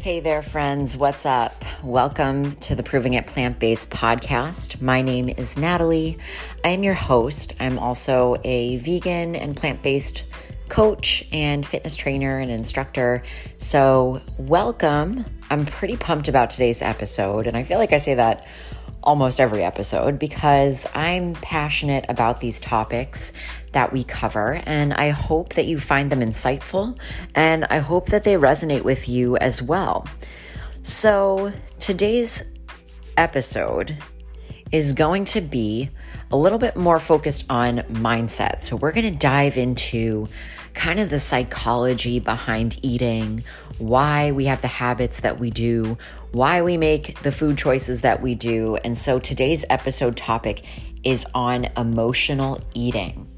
Hey there, friends. What's up? Welcome to the Proving It Plant Based podcast. My name is Natalie. I am your host. I'm also a vegan and plant based coach and fitness trainer and instructor. So, welcome. I'm pretty pumped about today's episode. And I feel like I say that almost every episode because I'm passionate about these topics that we cover. And I hope that you find them insightful and I hope that they resonate with you as well. So, today's episode is going to be a little bit more focused on mindset. So, we're going to dive into kind of the psychology behind eating, why we have the habits that we do, why we make the food choices that we do. And so today's episode topic is on emotional eating.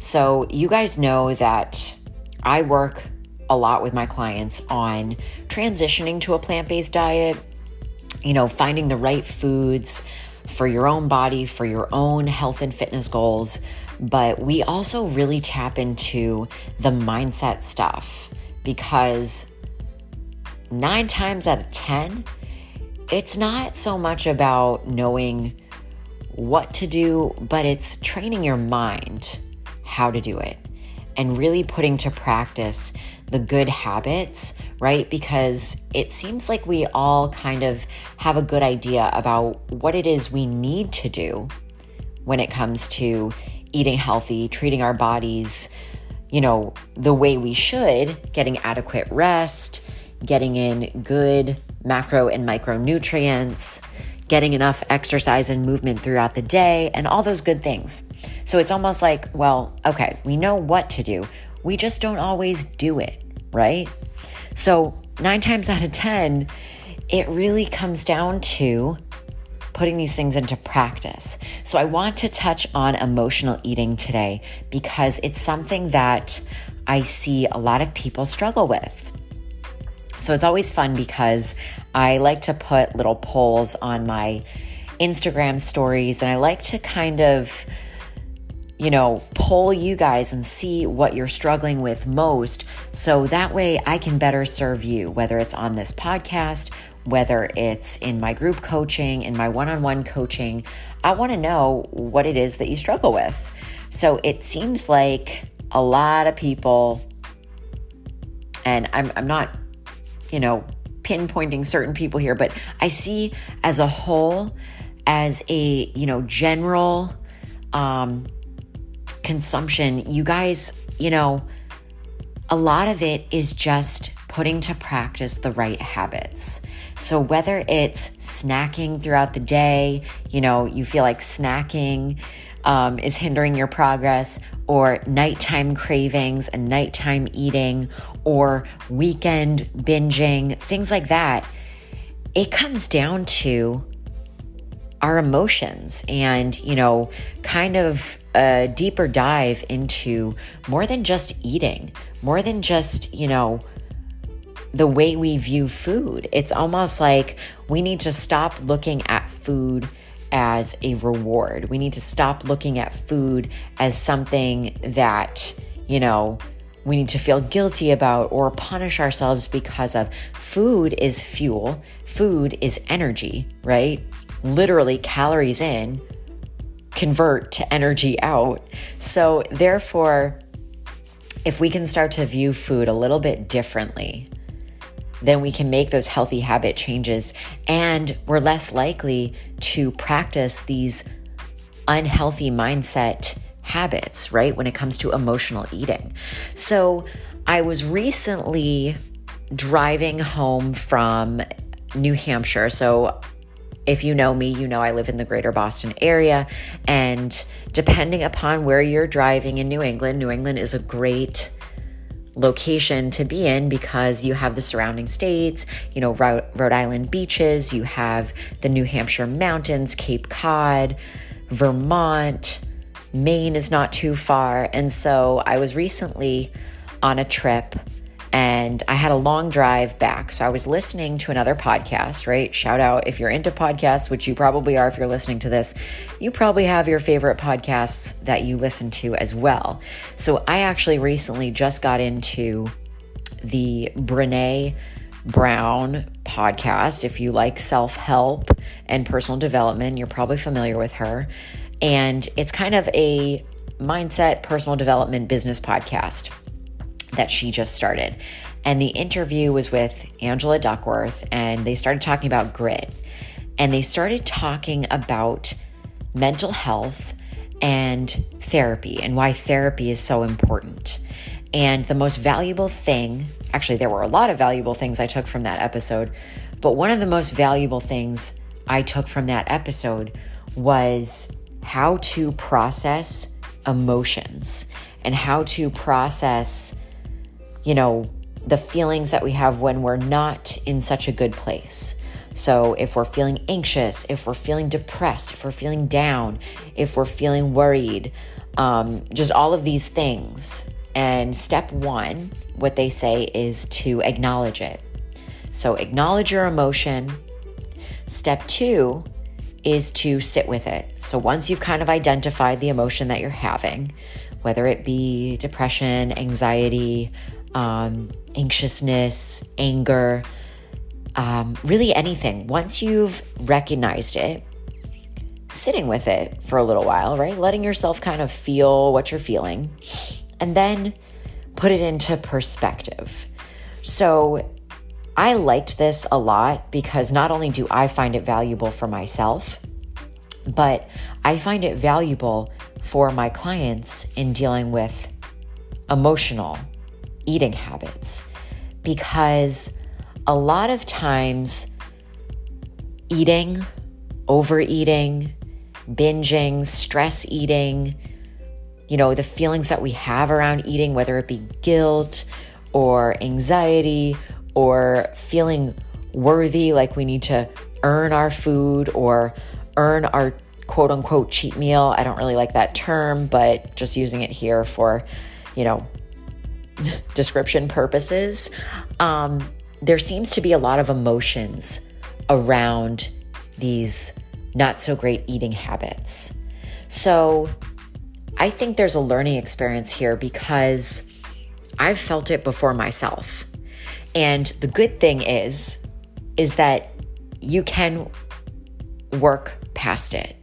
So, you guys know that I work a lot with my clients on transitioning to a plant based diet, you know, finding the right foods for your own body, for your own health and fitness goals. But we also really tap into the mindset stuff because nine times out of 10, it's not so much about knowing what to do, but it's training your mind how to do it and really putting to practice the good habits, right? Because it seems like we all kind of have a good idea about what it is we need to do when it comes to eating healthy, treating our bodies, you know, the way we should, getting adequate rest, getting in good macro and micronutrients, getting enough exercise and movement throughout the day, and all those good things. So it's almost like, well, okay, we know what to do. We just don't always do it, right? So, nine times out of 10, it really comes down to putting these things into practice. So, I want to touch on emotional eating today because it's something that I see a lot of people struggle with. So, it's always fun because I like to put little polls on my Instagram stories and I like to kind of you know, poll you guys and see what you're struggling with most. So that way I can better serve you, whether it's on this podcast, whether it's in my group coaching, in my one on one coaching. I want to know what it is that you struggle with. So it seems like a lot of people, and I'm, I'm not, you know, pinpointing certain people here, but I see as a whole, as a, you know, general, um, consumption, you guys, you know, a lot of it is just putting to practice the right habits. So, whether it's snacking throughout the day, you know, you feel like snacking um, is hindering your progress, or nighttime cravings and nighttime eating, or weekend binging, things like that, it comes down to our emotions and, you know, kind of a deeper dive into more than just eating, more than just, you know, the way we view food. It's almost like we need to stop looking at food as a reward. We need to stop looking at food as something that, you know, we need to feel guilty about or punish ourselves because of. Food is fuel, food is energy, right? Literally, calories in convert to energy out. So, therefore, if we can start to view food a little bit differently, then we can make those healthy habit changes and we're less likely to practice these unhealthy mindset habits, right? When it comes to emotional eating. So, I was recently driving home from New Hampshire. So, if you know me, you know I live in the greater Boston area. And depending upon where you're driving in New England, New England is a great location to be in because you have the surrounding states, you know, Rhode Island beaches, you have the New Hampshire mountains, Cape Cod, Vermont, Maine is not too far. And so I was recently on a trip and I had a long drive back. So I was listening to another podcast, right? Shout out if you're into podcasts, which you probably are if you're listening to this, you probably have your favorite podcasts that you listen to as well. So I actually recently just got into the Brene Brown podcast. If you like self help and personal development, you're probably familiar with her. And it's kind of a mindset, personal development business podcast that she just started. And the interview was with Angela Duckworth, and they started talking about grit. And they started talking about mental health and therapy and why therapy is so important. And the most valuable thing, actually, there were a lot of valuable things I took from that episode, but one of the most valuable things I took from that episode was how to process emotions and how to process, you know, the feelings that we have when we're not in such a good place. So, if we're feeling anxious, if we're feeling depressed, if we're feeling down, if we're feeling worried, um, just all of these things. And step one, what they say is to acknowledge it. So, acknowledge your emotion. Step two is to sit with it. So, once you've kind of identified the emotion that you're having, whether it be depression, anxiety, um, anxiousness, anger, um, really anything. Once you've recognized it, sitting with it for a little while, right? Letting yourself kind of feel what you're feeling, and then put it into perspective. So, I liked this a lot because not only do I find it valuable for myself, but I find it valuable for my clients in dealing with emotional eating habits because a lot of times eating, overeating, binging, stress eating, you know, the feelings that we have around eating, whether it be guilt or anxiety or feeling worthy, like we need to earn our food or earn our quote unquote cheat meal. I don't really like that term, but just using it here for, you know, description purposes. Um, there seems to be a lot of emotions around these not so great eating habits. So I think there's a learning experience here because I've felt it before myself. And the good thing is is that you can work past it.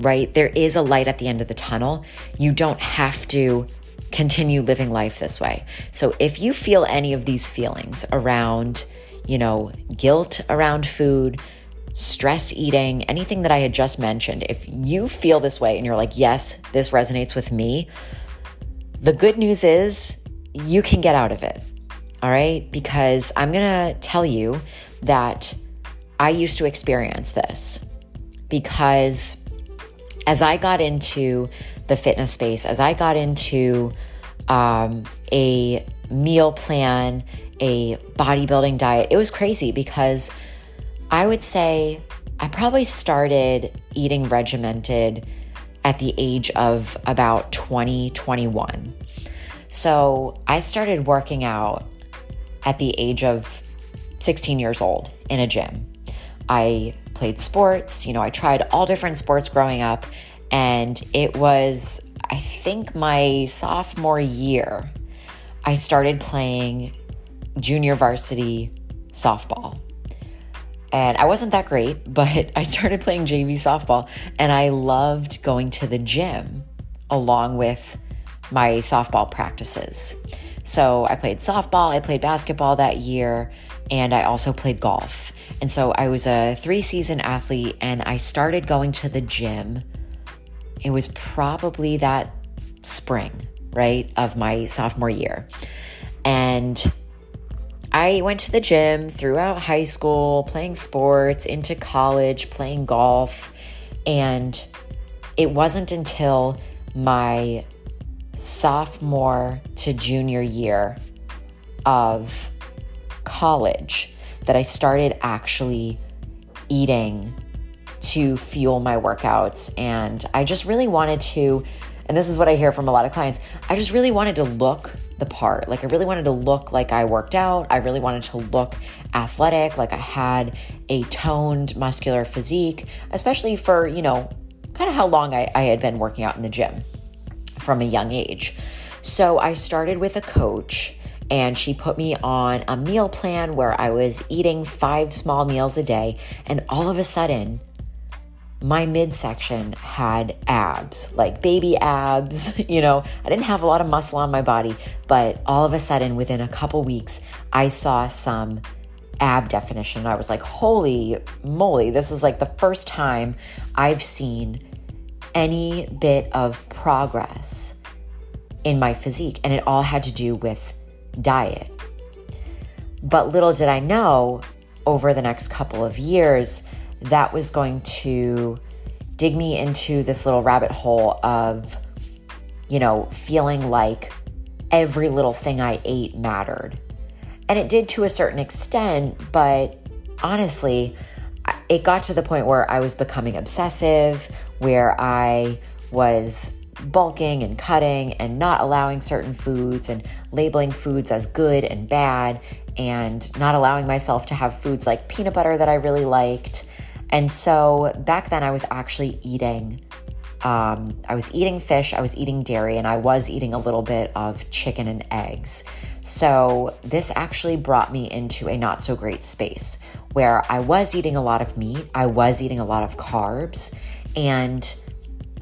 Right? There is a light at the end of the tunnel. You don't have to continue living life this way. So if you feel any of these feelings around, you know, guilt around food, stress eating, anything that I had just mentioned, if you feel this way and you're like, yes, this resonates with me, the good news is you can get out of it. All right. Because I'm going to tell you that I used to experience this because as I got into the fitness space, as I got into um, a meal plan, a bodybuilding diet, it was crazy because I would say I probably started eating regimented at the age of about 20, 21. So I started working out at the age of 16 years old in a gym. I played sports, you know, I tried all different sports growing up, and it was, I think, my sophomore year, I started playing junior varsity softball. And I wasn't that great, but I started playing JV softball and I loved going to the gym along with my softball practices. So I played softball, I played basketball that year, and I also played golf. And so I was a three season athlete and I started going to the gym it was probably that spring, right, of my sophomore year. And I went to the gym throughout high school, playing sports, into college, playing golf. And it wasn't until my sophomore to junior year of college that I started actually eating to fuel my workouts. And I just really wanted to, and this is what I hear from a lot of clients, I just really wanted to look the part. Like, I really wanted to look like I worked out. I really wanted to look athletic, like I had a toned, muscular physique, especially for, you know, kind of how long I, I had been working out in the gym from a young age. So I started with a coach and she put me on a meal plan where I was eating five small meals a day. And all of a sudden, my midsection had abs, like baby abs. You know, I didn't have a lot of muscle on my body, but all of a sudden, within a couple weeks, I saw some ab definition. I was like, holy moly, this is like the first time I've seen any bit of progress in my physique. And it all had to do with diet. But little did I know over the next couple of years, that was going to dig me into this little rabbit hole of, you know, feeling like every little thing I ate mattered. And it did to a certain extent, but honestly, it got to the point where I was becoming obsessive, where I was bulking and cutting and not allowing certain foods and labeling foods as good and bad and not allowing myself to have foods like peanut butter that I really liked. And so back then I was actually eating um, I was eating fish, I was eating dairy, and I was eating a little bit of chicken and eggs. So, this actually brought me into a not so great space where I was eating a lot of meat, I was eating a lot of carbs, and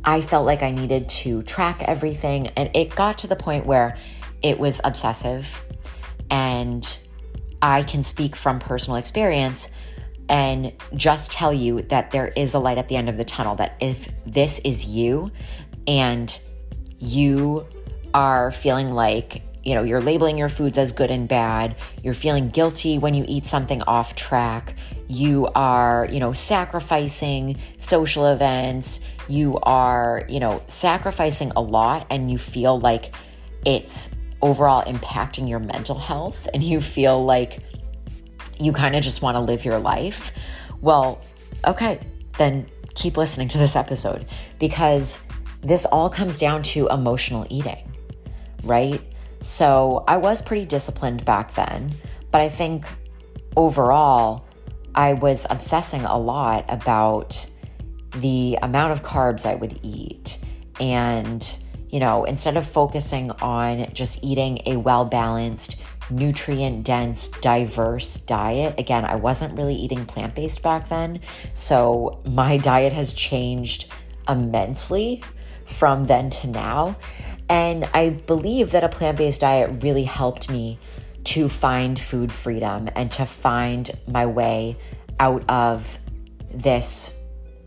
I felt like I needed to track everything. And it got to the point where it was obsessive. And I can speak from personal experience and just tell you that there is a light at the end of the tunnel. That if this is you and you are feeling like you know you're labeling your foods as good and bad you're feeling guilty when you eat something off track you are you know sacrificing social events you are you know sacrificing a lot and you feel like it's overall impacting your mental health and you feel like you kind of just want to live your life well okay then keep listening to this episode because this all comes down to emotional eating right so I was pretty disciplined back then, but I think overall, I was obsessing a lot about the amount of carbs I would eat. And, you know, instead of focusing on just eating a well balanced, nutrient dense, diverse diet, again, I wasn't really eating plant based back then. So my diet has changed immensely from then to now. And I believe that a plant based diet really helped me to find food freedom and to find my way out of this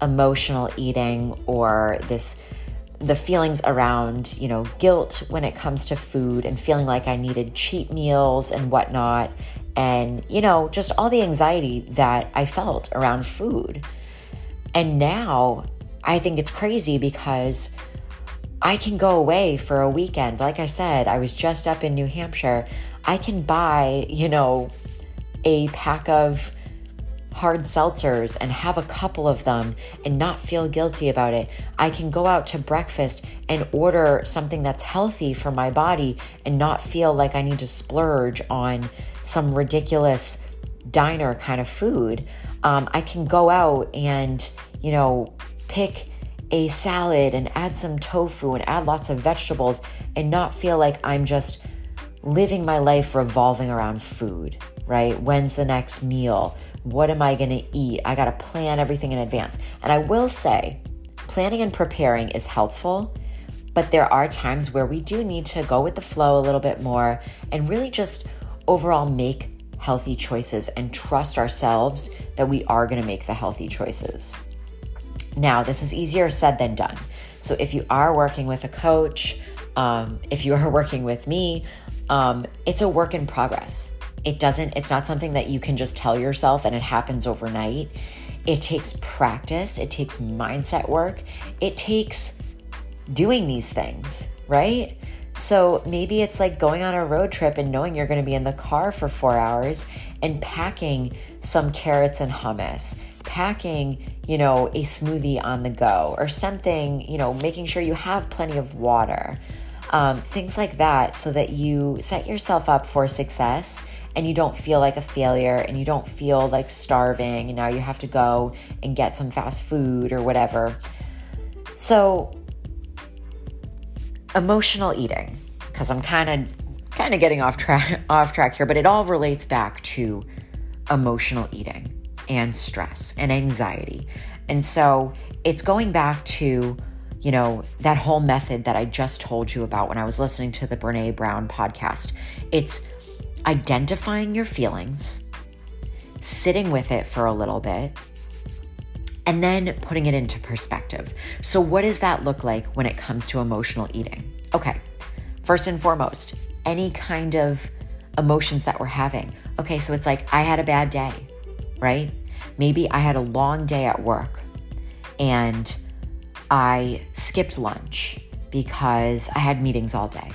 emotional eating or this the feelings around you know guilt when it comes to food and feeling like i needed cheat meals and whatnot and you know just all the anxiety that i felt around food and now i think it's crazy because I can go away for a weekend. Like I said, I was just up in New Hampshire. I can buy, you know, a pack of hard seltzers and have a couple of them and not feel guilty about it. I can go out to breakfast and order something that's healthy for my body and not feel like I need to splurge on some ridiculous diner kind of food. Um, I can go out and, you know, pick a salad and add some tofu and add lots of vegetables and not feel like I'm just living my life revolving around food, right? When's the next meal? What am I going to eat? I got to plan everything in advance. And I will say, planning and preparing is helpful, but there are times where we do need to go with the flow a little bit more and really just overall make healthy choices and trust ourselves that we are going to make the healthy choices. Now, this is easier said than done. So, if you are working with a coach, um, if you are working with me, um, it's a work in progress. It doesn't, it's not something that you can just tell yourself and it happens overnight. It takes practice, it takes mindset work, it takes doing these things, right? So maybe it's like going on a road trip and knowing you're going to be in the car for four hours and packing some carrots and hummus packing, you know, a smoothie on the go or something, you know, making sure you have plenty of water. Um, things like that, so that you set yourself up for success and you don't feel like a failure and you don't feel like starving and now you have to go and get some fast food or whatever. So, emotional eating, because I'm kind of kind of getting off track off track here, but it all relates back to emotional eating and stress and anxiety. And so it's going back to, you know, that whole method that I just told you about when I was listening to the Brene Brown podcast. It's identifying your feelings, sitting with it for a little bit, and then putting it into perspective. So, what does that look like when it comes to emotional eating? Okay, first and foremost, any kind of emotions that we're having. Okay, so it's like I had a bad day, right? Maybe I had a long day at work and I skipped lunch because I had meetings all day.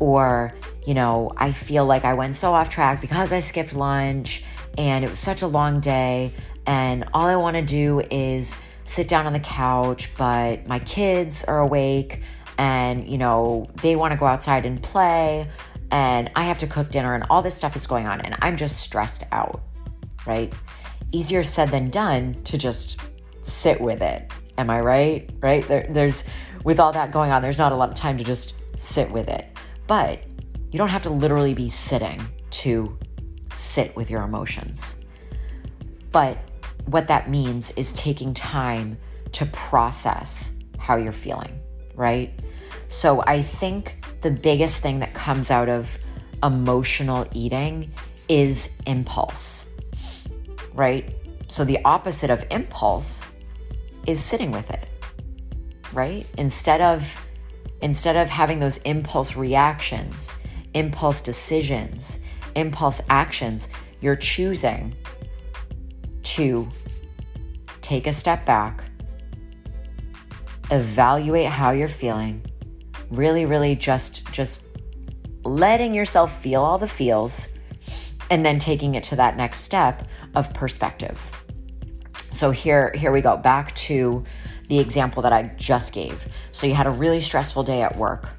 Or, you know, I feel like I went so off track because I skipped lunch and it was such a long day and all I want to do is sit down on the couch, but my kids are awake and, you know, they want to go outside and play and I have to cook dinner and all this stuff is going on and I'm just stressed out, right? Easier said than done to just sit with it. Am I right? Right? There, there's, with all that going on, there's not a lot of time to just sit with it. But you don't have to literally be sitting to sit with your emotions. But what that means is taking time to process how you're feeling, right? So I think the biggest thing that comes out of emotional eating is impulse, right? So the opposite of impulse is sitting with it, right? Instead of instead of having those impulse reactions, impulse decisions, impulse actions, you're choosing to take a step back, evaluate how you're feeling, really really just just letting yourself feel all the feels and then taking it to that next step of perspective. So here here we go back to the example that I just gave. So you had a really stressful day at work.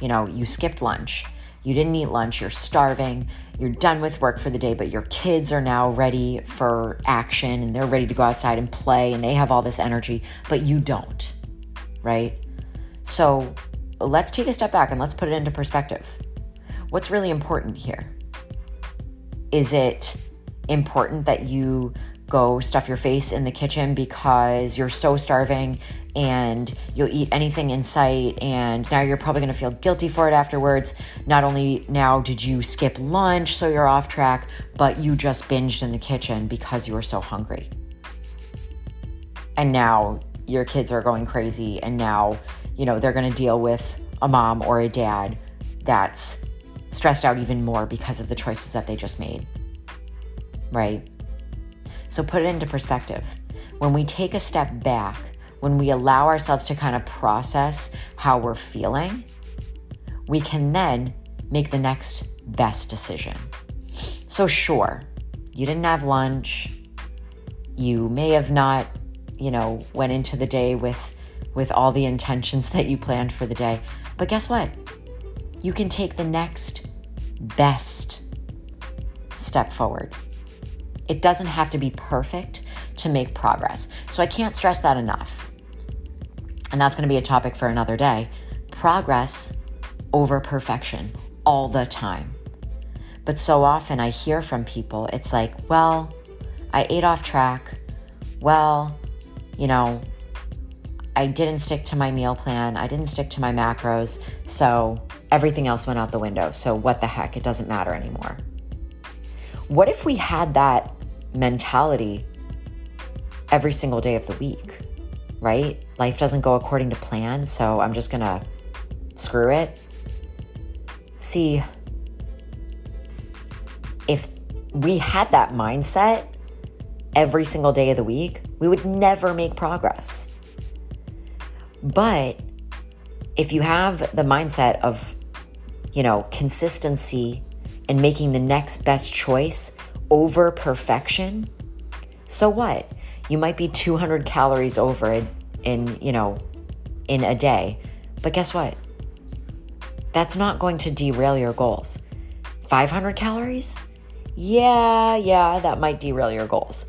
You know, you skipped lunch. You didn't eat lunch, you're starving, you're done with work for the day, but your kids are now ready for action and they're ready to go outside and play and they have all this energy, but you don't, right? So let's take a step back and let's put it into perspective. What's really important here? Is it important that you go stuff your face in the kitchen because you're so starving and you'll eat anything in sight and now you're probably going to feel guilty for it afterwards. Not only now did you skip lunch so you're off track but you just binged in the kitchen because you were so hungry. And now your kids are going crazy and now you know they're going to deal with a mom or a dad that's stressed out even more because of the choices that they just made right? So put it into perspective. When we take a step back, when we allow ourselves to kind of process how we're feeling, we can then make the next best decision. So, sure, you didn't have lunch. You may have not, you know, went into the day with with all the intentions that you planned for the day. But guess what? You can take the next best step forward. It doesn't have to be perfect to make progress. So I can't stress that enough. And that's going to be a topic for another day. Progress over perfection all the time. But so often I hear from people, it's like, well, I ate off track. Well, you know, I didn't stick to my meal plan. I didn't stick to my macros. So everything else went out the window. So what the heck? It doesn't matter anymore. What if we had that mentality every single day of the week, right? Life doesn't go according to plan, so I'm just gonna screw it. See, if we had that mindset every single day of the week, we would never make progress. But if you have the mindset of, you know, consistency and making the next best choice over perfection, so what? You might be 200 calories over in, in, you know, in a day. But guess what? That's not going to derail your goals. 500 calories? Yeah, yeah, that might derail your goals.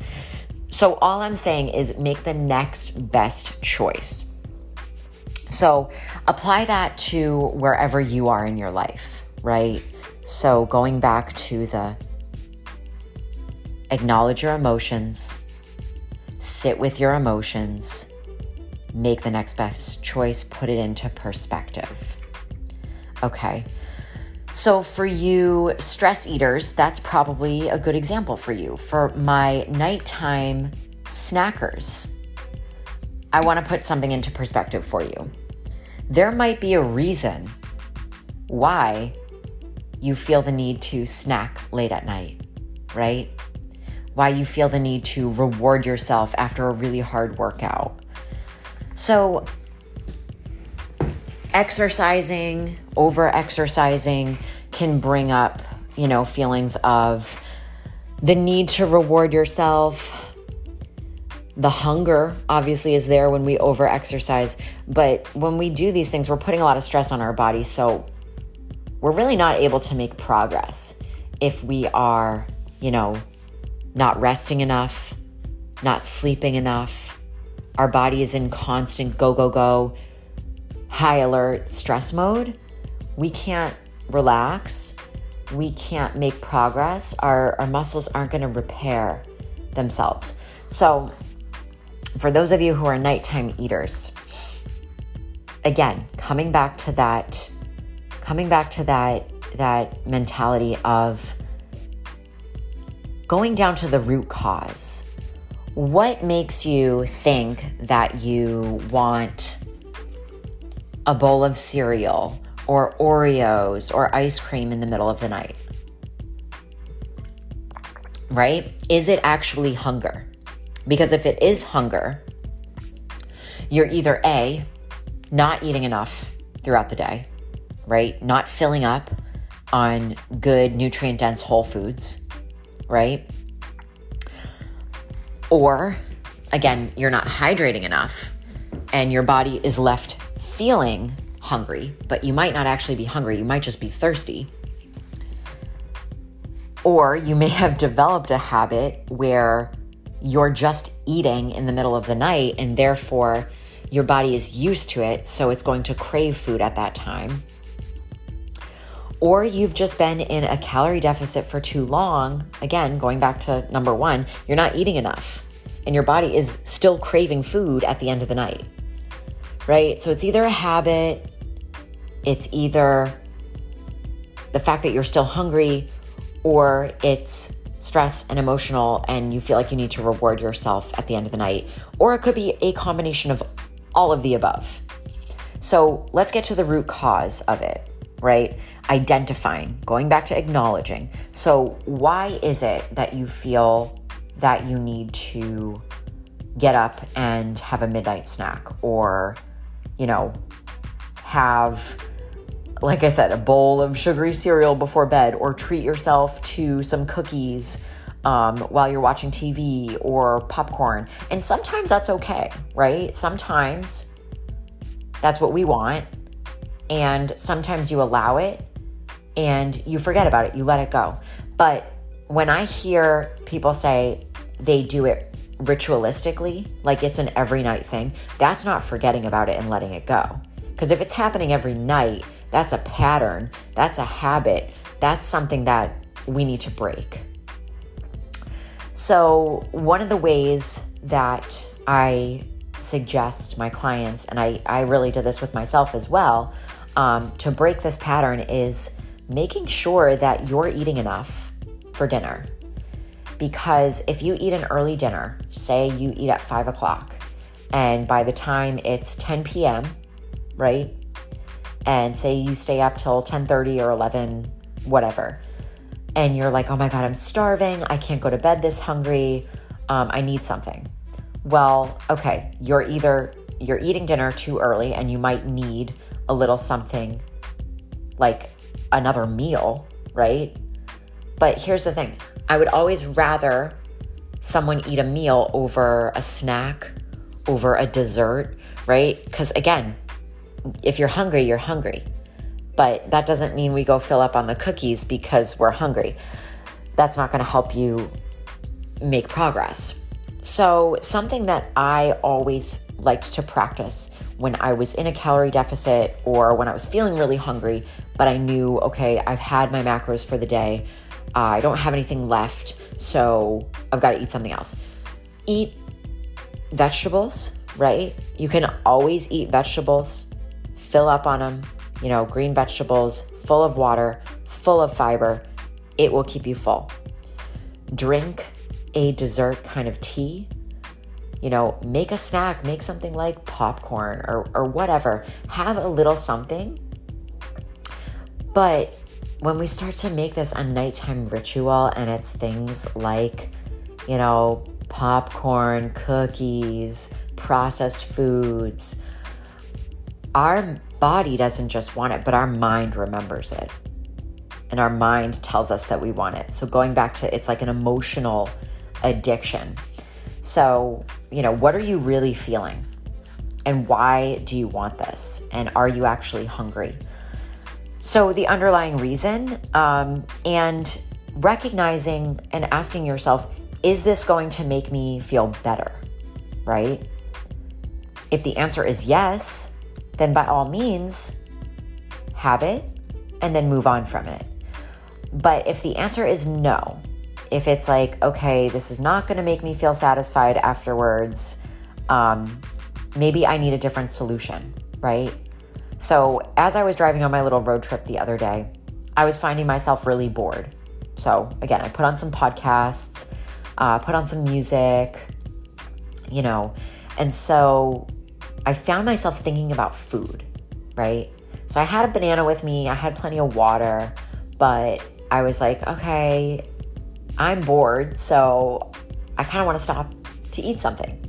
So all I'm saying is make the next best choice. So apply that to wherever you are in your life, right? So, going back to the acknowledge your emotions, sit with your emotions, make the next best choice, put it into perspective. Okay. So, for you stress eaters, that's probably a good example for you. For my nighttime snackers, I want to put something into perspective for you. There might be a reason why you feel the need to snack late at night, right? Why you feel the need to reward yourself after a really hard workout. So, exercising, over exercising can bring up, you know, feelings of the need to reward yourself. The hunger obviously is there when we over exercise, but when we do these things, we're putting a lot of stress on our body. So we're really not able to make progress if we are, you know, not resting enough, not sleeping enough. Our body is in constant go, go, go, high alert stress mode. We can't relax. We can't make progress. Our, our muscles aren't going to repair themselves. So, for those of you who are nighttime eaters, again, coming back to that coming back to that that mentality of going down to the root cause. What makes you think that you want a bowl of cereal or Oreos or ice cream in the middle of the night? Right? Is it actually hunger? Because if it is hunger, you're either A, not eating enough throughout the day, right? Not filling up on good, nutrient dense whole foods, right? Or, again, you're not hydrating enough and your body is left feeling hungry, but you might not actually be hungry. You might just be thirsty. Or you may have developed a habit where you're just eating in the middle of the night and therefore your body is used to it, so it's going to crave food at that time or you've just been in a calorie deficit for too long, again, going back to number one, you're not eating enough and your body is still craving food at the end of the night, right? So it's either a habit, it's either the fact that you're still hungry, or it's stress and emotional and you feel like you need to reward yourself at the end of the night, or it could be a combination of all of the above. So let's get to the root cause of it right? Identifying, going back to acknowledging. So, why is it that you feel that you need to get up and have a midnight snack or, you know, have, like I said, a bowl of sugary cereal before bed or treat yourself to some cookies? Um, while you're watching TV or popcorn. And sometimes that's okay, right? Sometimes that's what we want. And sometimes you allow it and you forget about it, you let it go. But when I hear people say they do it ritualistically, like it's an every night thing, that's not forgetting about it and letting it go. Because if it's happening every night, that's a pattern, that's a habit, that's something that we need to break. So, one of the ways that I suggest my clients, and I, I really did this with myself as well, um, to break this pattern is making sure that you're eating enough for dinner. Because if you eat an early dinner, say you eat at five o'clock, and by the time it's 10 p.m., right? And say you stay up till 10:30 or 11, whatever, and you're like, "Oh my god, I'm starving. I can't go to bed this hungry. Um, I need something." Well, okay, you're either you're eating dinner too early, and you might need a little something like another meal, right? But here's the thing I would always rather someone eat a meal over a snack, over a dessert, right? Because again, if you're hungry, you're hungry. But that doesn't mean we go fill up on the cookies because we're hungry. That's not going to help you make progress. So, something that I always liked to practice when I was in a calorie deficit or when I was feeling really hungry but I knew, okay, I've had my macros for the day. Uh, I don't have anything left, so I've got to eat something else. Eat vegetables, right? You can always eat vegetables, fill up on them, you know, green vegetables, full of water, full of fiber. It will keep you full. Drink a dessert kind of tea. You know, make a snack, make something like popcorn or, or whatever. Have a little something. But when we start to make this a nighttime ritual and it's things like, you know, popcorn, cookies, processed foods, our body doesn't just want it, but our mind remembers it. And our mind tells us that we want it. So going back to it's like an emotional addiction. So, you know, what are you really feeling? And why do you want this? And are you actually hungry? So, the underlying reason um, and recognizing and asking yourself, is this going to make me feel better? Right? If the answer is yes, then by all means, have it and then move on from it. But if the answer is no, if it's like, okay, this is not going to make me feel satisfied afterwards, um, maybe I need a different solution, right? So, as I was driving on my little road trip the other day, I was finding myself really bored. So, again, I put on some podcasts, uh, put on some music, you know, and so I found myself thinking about food, right? So I had a banana with me, I had plenty of water, but I was like, okay, I'm bored, so I kind of want to stop to eat something.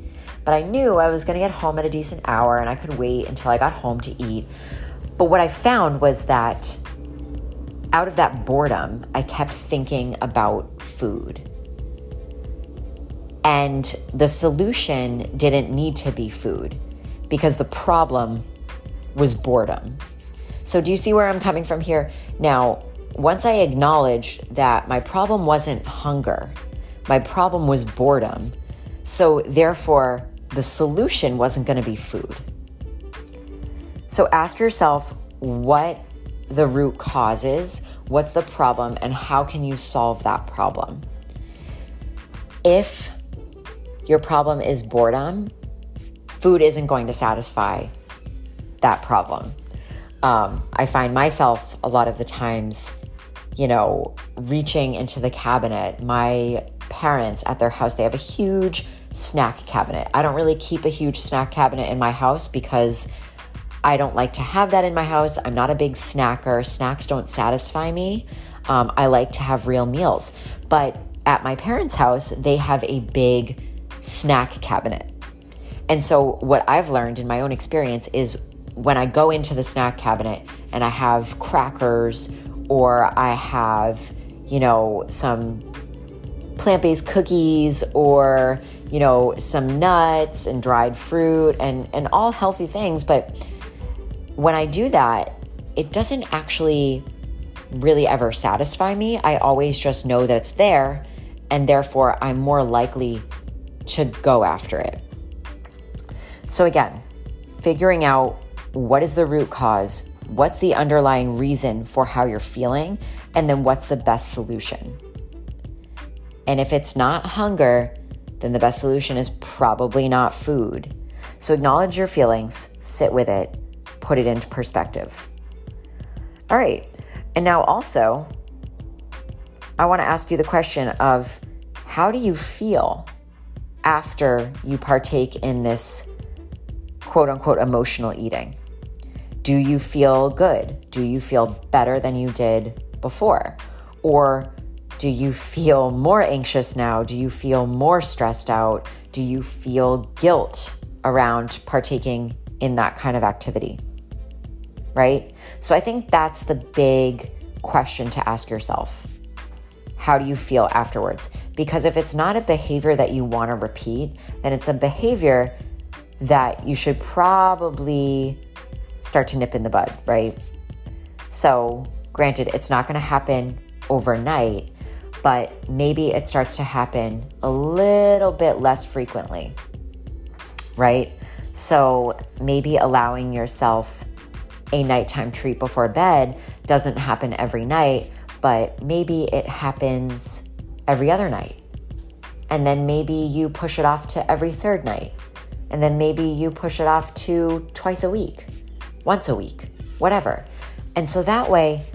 But I knew I was going to get home at a decent hour and I could wait until I got home to eat. But what I found was that out of that boredom, I kept thinking about food. And the solution didn't need to be food because the problem was boredom. So, do you see where I'm coming from here? Now, once I acknowledged that my problem wasn't hunger, my problem was boredom. So, therefore, the solution wasn't going to be food. So, ask yourself what the root cause is, what's the problem, and how can you solve that problem? If your problem is boredom, food isn't going to satisfy that problem. Um, I find myself a lot of the times, you know, reaching into the cabinet. My parents at their house, they have a huge snack cabinet. I don't really keep a huge snack cabinet in my house because I don't like to have that in my house. I'm not a big snacker. Snacks don't satisfy me. Um, I like to have real meals. But at my parents' house, they have a big snack cabinet. And so, what I've learned in my own experience is when I go into the snack cabinet and I have crackers or I have, you know, some plant based cookies or, you know, some nuts and dried fruit and, and all healthy things. But when I do that, it doesn't actually really ever satisfy me. I always just know that it's there, and therefore I'm more likely to go after it. So, again, figuring out what is the root cause, what's the underlying reason for how you're feeling, and then what's the best solution. And if it's not hunger, then the best solution is probably not food. So, acknowledge your feelings, sit with it, put it into perspective. All right. And now, also, I want to ask you the question of how do you feel after you partake in this quote unquote emotional eating? Do you feel good? Do you feel better than you did before? Or do you feel more anxious now? Do you feel more stressed out? Do you feel guilt around partaking in that kind of activity? Right? So I think that's the big question to ask yourself. How do you feel afterwards? Because if it's not a behavior that you want to repeat, then it's a behavior that you should probably start to nip in the bud, right? So, granted, it's not going to happen overnight, but maybe it starts to happen a little bit less frequently, right? So, maybe allowing yourself a nighttime treat before bed doesn't happen every night, but maybe it happens every other night. And then maybe you push it off to every third night. And then maybe you push it off to twice a week, once a week, whatever. And so that way,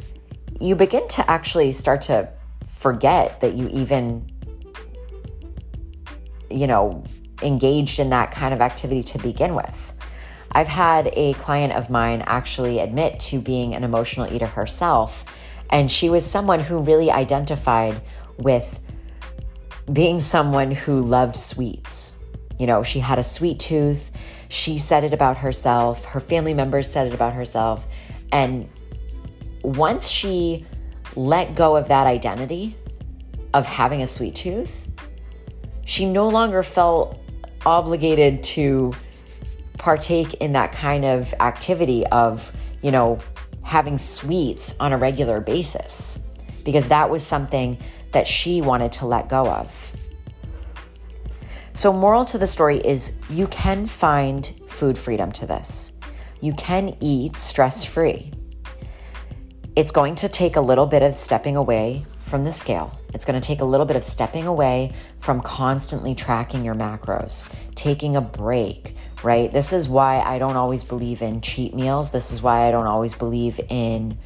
you begin to actually start to forget that you even, you know, engaged in that kind of activity to begin with. I've had a client of mine actually admit to being an emotional eater herself, and she was someone who really identified with being someone who loved sweets. You know, she had a sweet tooth. She said it about herself. Her family members said it about herself. And once she let go of that identity of having a sweet tooth, she no longer felt obligated to partake in that kind of activity of, you know, having sweets on a regular basis because that was something that she wanted to let go of. So, moral to the story is you can find food freedom to this. You can eat stress free. It's going to take a little bit of stepping away from the scale. It's going to take a little bit of stepping away from constantly tracking your macros, taking a break, right? This is why I don't always believe in cheat meals. This is why I don't always believe in,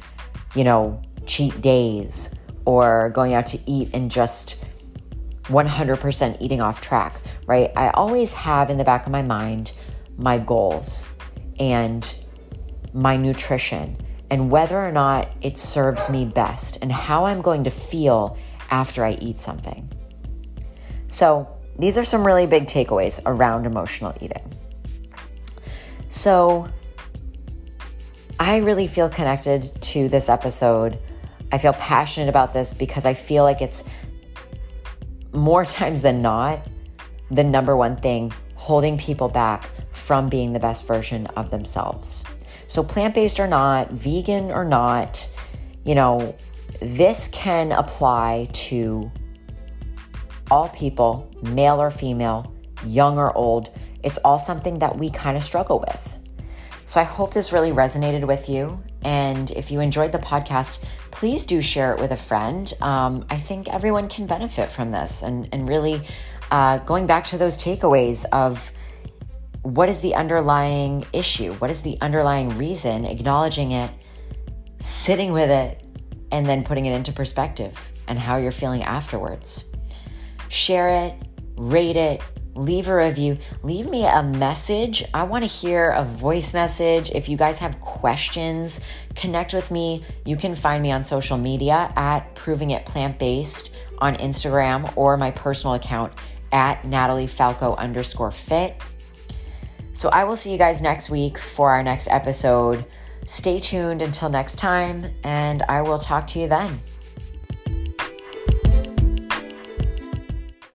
you know, cheat days or going out to eat and just 100% eating off track, right? I always have in the back of my mind my goals and my nutrition and whether or not it serves me best and how I'm going to feel after I eat something. So, these are some really big takeaways around emotional eating. So, I really feel connected to this episode. I feel passionate about this because I feel like it's more times than not the number one thing holding people back from being the best version of themselves. So, plant based or not, vegan or not, you know, this can apply to all people, male or female, young or old. It's all something that we kind of struggle with. So, I hope this really resonated with you. And if you enjoyed the podcast, please do share it with a friend. Um, I think everyone can benefit from this and, and really uh, going back to those takeaways of what is the underlying issue? What is the underlying reason? Acknowledging it, sitting with it, and then putting it into perspective and how you're feeling afterwards. Share it, rate it, leave a review, leave me a message. I want to hear a voice message. If you guys have questions, connect with me. You can find me on social media at Proving It Plant Based on Instagram or my personal account at Natalie Falco underscore fit. So I will see you guys next week for our next episode. Stay tuned until next time, and I will talk to you then.